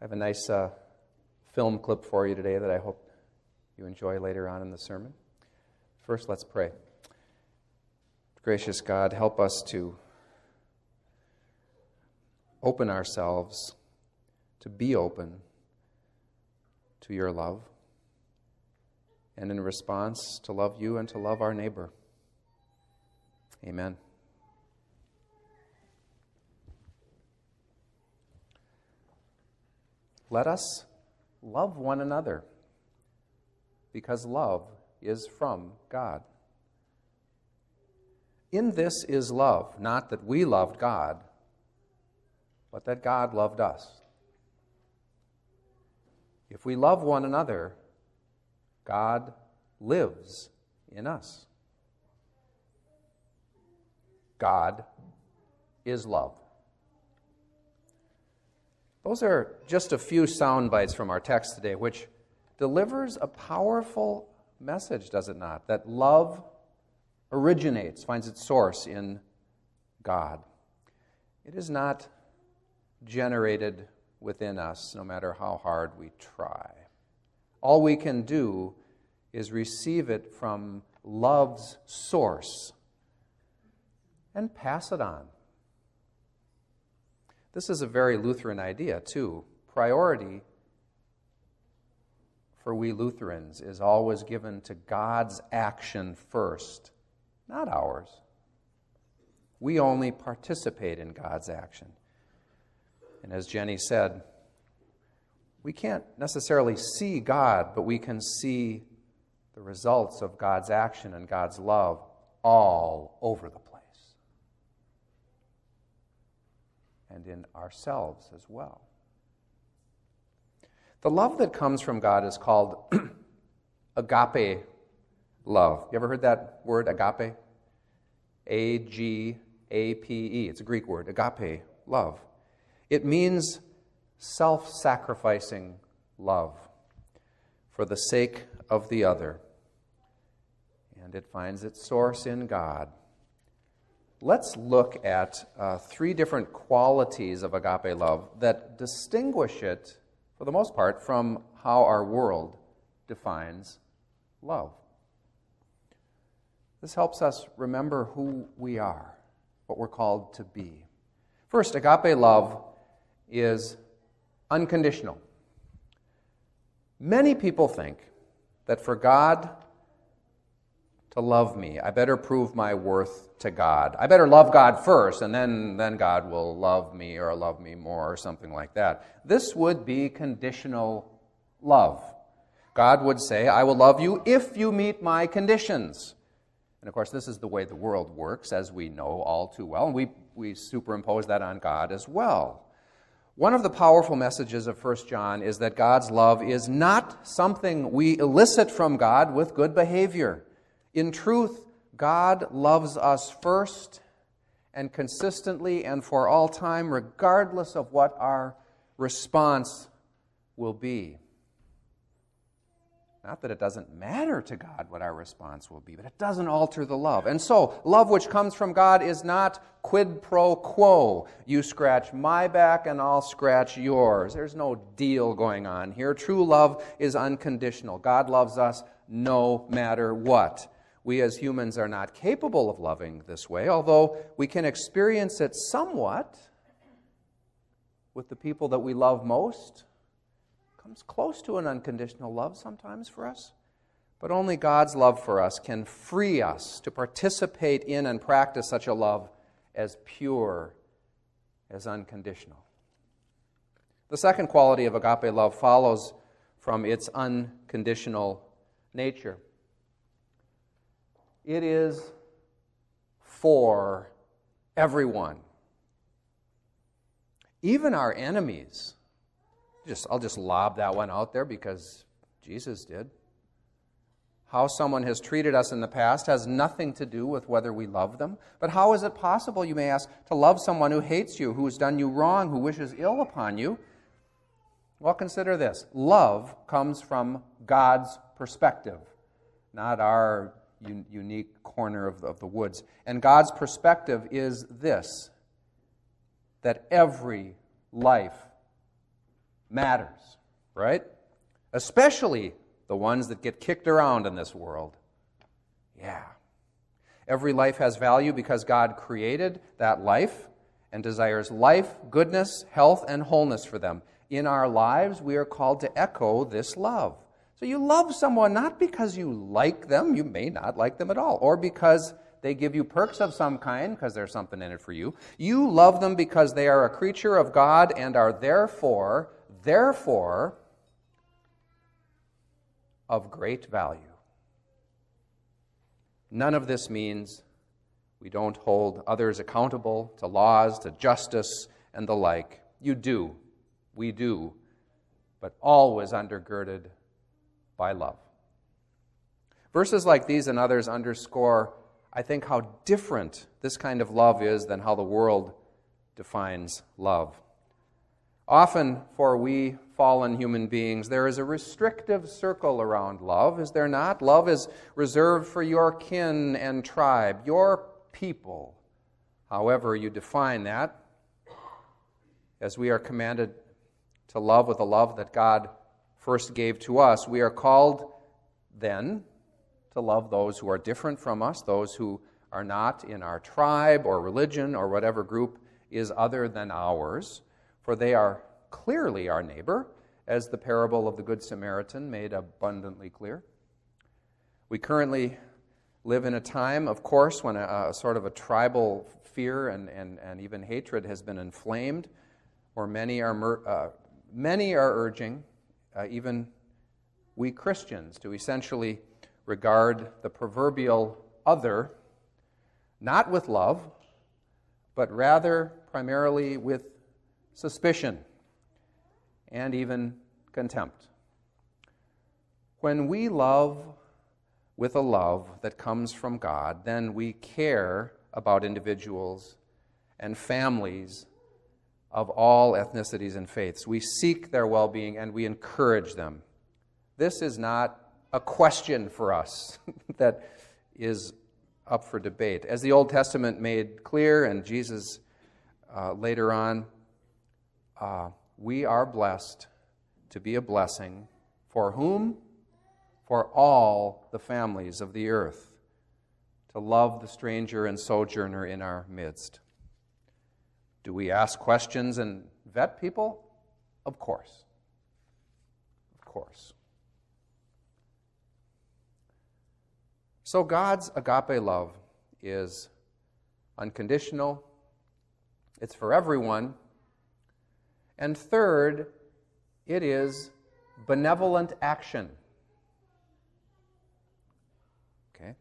I have a nice uh, film clip for you today that I hope you enjoy later on in the sermon. First, let's pray. Gracious God, help us to open ourselves, to be open to your love, and in response, to love you and to love our neighbor. Amen. Let us love one another because love is from God. In this is love, not that we loved God, but that God loved us. If we love one another, God lives in us. God is love. Those are just a few sound bites from our text today, which delivers a powerful message, does it not? That love originates, finds its source in God. It is not generated within us, no matter how hard we try. All we can do is receive it from love's source and pass it on. This is a very Lutheran idea, too. Priority for we Lutherans is always given to God's action first, not ours. We only participate in God's action. And as Jenny said, we can't necessarily see God, but we can see the results of God's action and God's love all over the place. And in ourselves as well. The love that comes from God is called agape love. You ever heard that word, agape? A G A P E. It's a Greek word, agape love. It means self sacrificing love for the sake of the other. And it finds its source in God let's look at uh, three different qualities of agape love that distinguish it, for the most part, from how our world defines love. This helps us remember who we are, what we're called to be. First, agape love is unconditional. Many people think that for God to love me. I better prove my worth to God. I better love God first, and then, then God will love me or love me more or something like that. This would be conditional love. God would say, I will love you if you meet my conditions. And of course, this is the way the world works, as we know all too well, and we, we superimpose that on God as well. One of the powerful messages of 1 John is that God's love is not something we elicit from God with good behavior. In truth, God loves us first and consistently and for all time, regardless of what our response will be. Not that it doesn't matter to God what our response will be, but it doesn't alter the love. And so, love which comes from God is not quid pro quo. You scratch my back and I'll scratch yours. There's no deal going on here. True love is unconditional. God loves us no matter what. We as humans are not capable of loving this way, although we can experience it somewhat with the people that we love most. Comes close to an unconditional love sometimes for us. But only God's love for us can free us to participate in and practice such a love as pure, as unconditional. The second quality of agape love follows from its unconditional nature. It is for everyone. Even our enemies. Just, I'll just lob that one out there because Jesus did. How someone has treated us in the past has nothing to do with whether we love them. But how is it possible, you may ask, to love someone who hates you, who has done you wrong, who wishes ill upon you? Well, consider this love comes from God's perspective, not our un- unique corner of the, of the woods. And God's perspective is this that every life matters, right? Especially the ones that get kicked around in this world. Yeah. Every life has value because God created that life and desires life, goodness, health, and wholeness for them. In our lives, we are called to echo this love. So you love someone not because you like them, you may not like them at all, or because they give you perks of some kind because there's something in it for you. You love them because they are a creature of God and are therefore, therefore, of great value. None of this means we don't hold others accountable to laws, to justice, and the like. You do. We do. But always undergirded by love. Verses like these and others underscore, I think, how different this kind of love is than how the world defines love. Often, for we fallen human beings, there is a restrictive circle around love, is there not? Love is reserved for your kin and tribe, your people, however you define that. As we are commanded to love with a love that God first gave to us, we are called then to love those who are different from us, those who are not in our tribe or religion or whatever group is other than ours for they are clearly our neighbor, as the parable of the Good Samaritan made abundantly clear. We currently live in a time, of course, when a, a sort of a tribal fear and, and, and even hatred has been inflamed, where many are, uh, many are urging, uh, even we Christians, to essentially regard the proverbial other not with love, but rather primarily with suspicion, and even contempt. When we love with a love that comes from God, then we care about individuals and families of all ethnicities and faiths. We seek their well being and we encourage them. This is not a question for us that is up for debate. As the Old Testament made clear, and Jesus uh, later on uh, we are blessed to be a blessing for whom? For all the families of the earth, to love the stranger and sojourner in our midst. Do we ask questions and vet people? Of course. Of course. So God's agape love is unconditional, it's for everyone and third, it is benevolent action. Okay?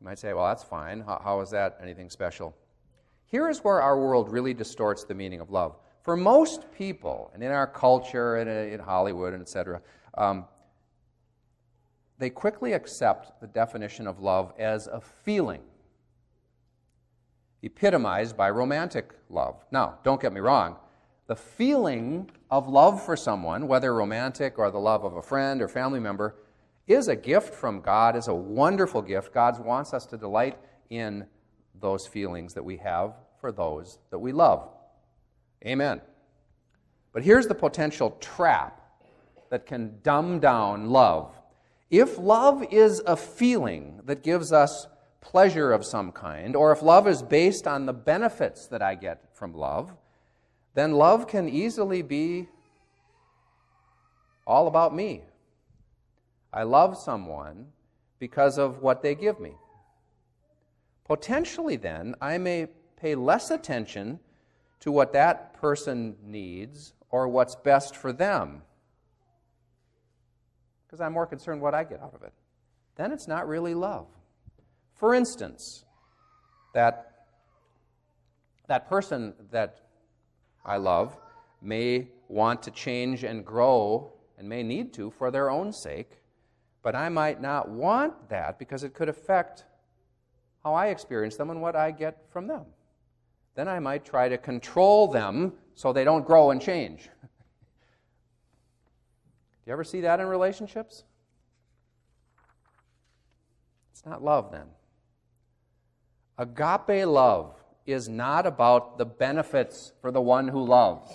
You might say, well, that's fine. How, how is that anything special? Here is where our world really distorts the meaning of love. For most people, and in our culture and in Hollywood and etc., um, they quickly accept the definition of love as a feeling, epitomized by romantic love. Now, don't get me wrong, the feeling of love for someone, whether romantic or the love of a friend or family member, is a gift from God, is a wonderful gift. God wants us to delight in those feelings that we have for those that we love. Amen. But here's the potential trap that can dumb down love. If love is a feeling that gives us pleasure of some kind, or if love is based on the benefits that I get from love, then love can easily be all about me. I love someone because of what they give me. Potentially, then, I may pay less attention to what that person needs or what's best for them because I'm more concerned what I get out of it. Then it's not really love. For instance, that, that person that I love may want to change and grow and may need to for their own sake, but I might not want that because it could affect how I experience them and what I get from them. Then I might try to control them so they don't grow and change. Do you ever see that in relationships? It's not love then. Agape love is not about the benefits for the one who loves.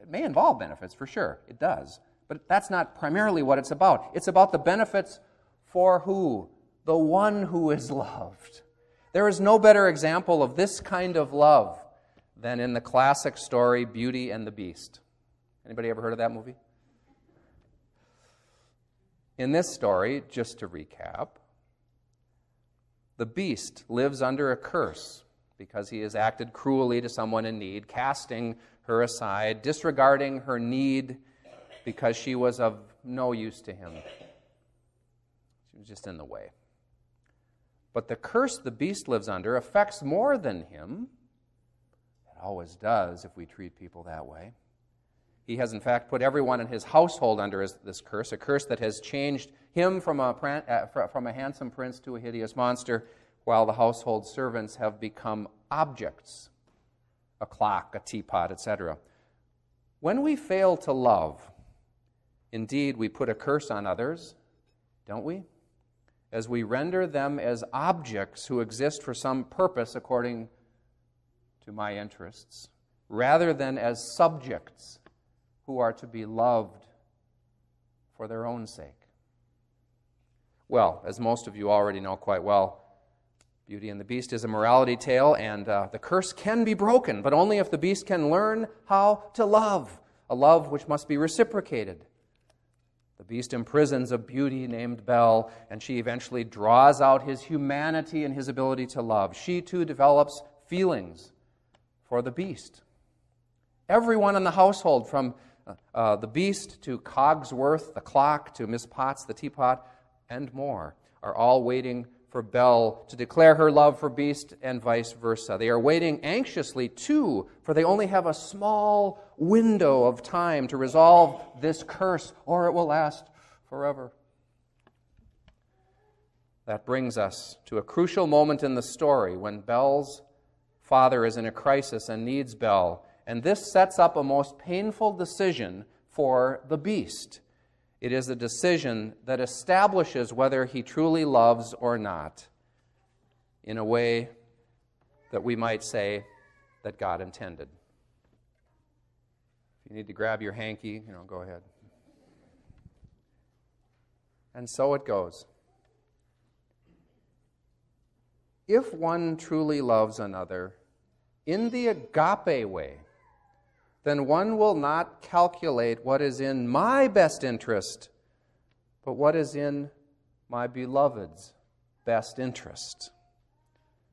It may involve benefits, for sure. It does. But that's not primarily what it's about. It's about the benefits for who? The one who is loved. There is no better example of this kind of love than in the classic story Beauty and the Beast. Anybody ever heard of that movie? In this story, just to recap, the beast lives under a curse because he has acted cruelly to someone in need, casting her aside, disregarding her need because she was of no use to him. She was just in the way. But the curse the beast lives under affects more than him. It always does if we treat people that way. He has, in fact, put everyone in his household under his, this curse, a curse that has changed him from a, uh, from a handsome prince to a hideous monster, while the household servants have become objects a clock, a teapot, etc. When we fail to love, indeed, we put a curse on others, don't we? As we render them as objects who exist for some purpose according to my interests, rather than as subjects who are to be loved for their own sake. Well, as most of you already know quite well, Beauty and the Beast is a morality tale, and uh, the curse can be broken, but only if the beast can learn how to love, a love which must be reciprocated. The beast imprisons a beauty named Belle, and she eventually draws out his humanity and his ability to love. She too develops feelings for the beast. Everyone in the household, from uh, the beast to Cogsworth, the clock, to Miss Potts, the teapot, and more, are all waiting for Belle to declare her love for Beast and vice versa. They are waiting anxiously too, for they only have a small window of time to resolve this curse, or it will last forever. That brings us to a crucial moment in the story when Belle's father is in a crisis and needs Belle and this sets up a most painful decision for the beast. It is a decision that establishes whether he truly loves or not in a way that we might say that God intended. You need to grab your hanky, you know, go ahead. And so it goes. If one truly loves another in the agape way, then one will not calculate what is in my best interest, but what is in my beloved's best interest.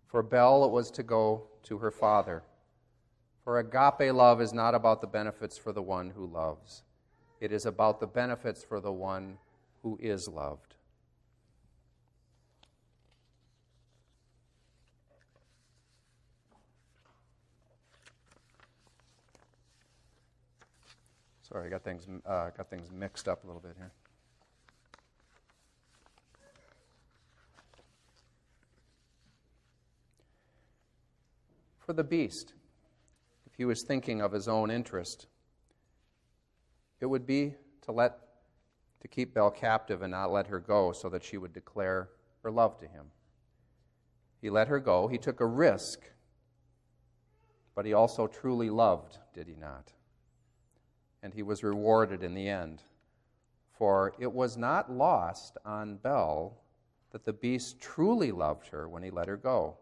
For Belle, it was to go to her father. For agape love is not about the benefits for the one who loves, it is about the benefits for the one who is loved. Sorry, I got things, uh, got things mixed up a little bit here. For the beast, if he was thinking of his own interest, it would be to let to keep Belle captive and not let her go so that she would declare her love to him. He let her go. He took a risk, but he also truly loved, did he not? and he was rewarded in the end. For it was not lost on Belle that the beast truly loved her when he let her go.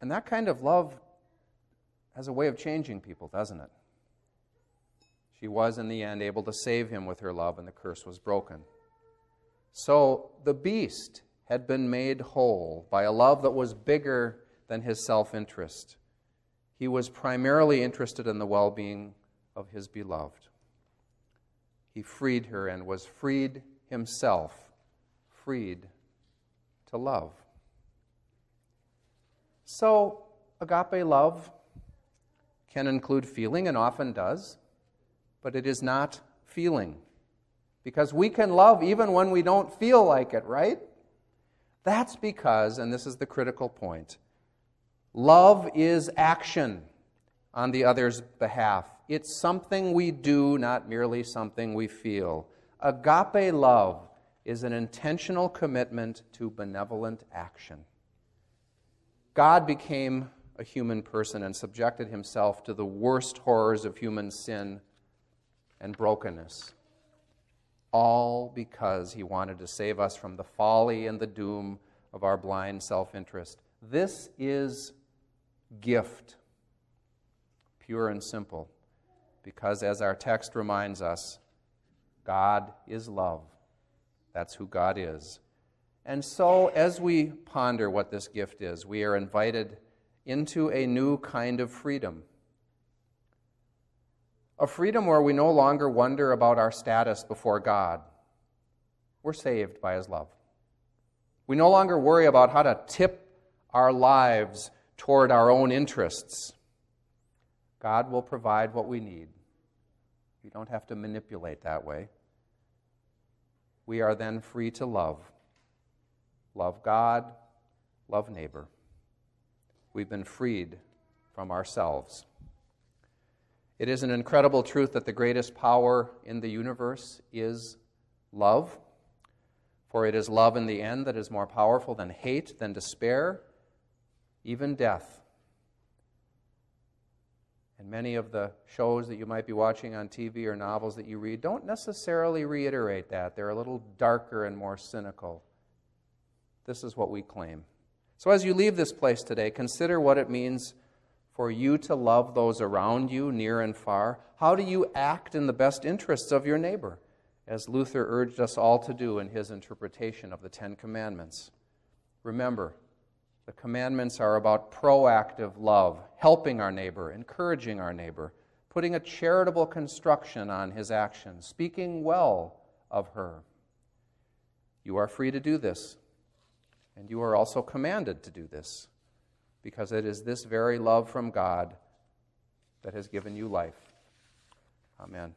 And that kind of love has a way of changing people, doesn't it? She was, in the end, able to save him with her love, and the curse was broken. So the beast had been made whole by a love that was bigger than his self interest. He was primarily interested in the well being of his beloved. He freed her and was freed himself, freed to love. So, agape love can include feeling and often does, but it is not feeling. Because we can love even when we don't feel like it, right? That's because, and this is the critical point, love is action on the other's behalf. It's something we do, not merely something we feel. Agape love is an intentional commitment to benevolent action. God became a human person and subjected himself to the worst horrors of human sin and brokenness. All because he wanted to save us from the folly and the doom of our blind self interest. This is gift, pure and simple, because as our text reminds us, God is love. That's who God is. And so, as we ponder what this gift is, we are invited into a new kind of freedom. A freedom where we no longer wonder about our status before God. We're saved by His love. We no longer worry about how to tip our lives toward our own interests. God will provide what we need. We don't have to manipulate that way. We are then free to love love God, love neighbor. We've been freed from ourselves. It is an incredible truth that the greatest power in the universe is love. For it is love in the end that is more powerful than hate, than despair, even death. And many of the shows that you might be watching on TV or novels that you read don't necessarily reiterate that. They're a little darker and more cynical. This is what we claim. So as you leave this place today, consider what it means for you to love those around you, near and far. How do you act in the best interests of your neighbor, as Luther urged us all to do in his interpretation of the Ten Commandments? Remember, the commandments are about proactive love, helping our neighbor, encouraging our neighbor, putting a charitable construction on his actions, speaking well of her. You are free to do this. And you are also commanded to do this because it is this very love from God that has given you life. Amen.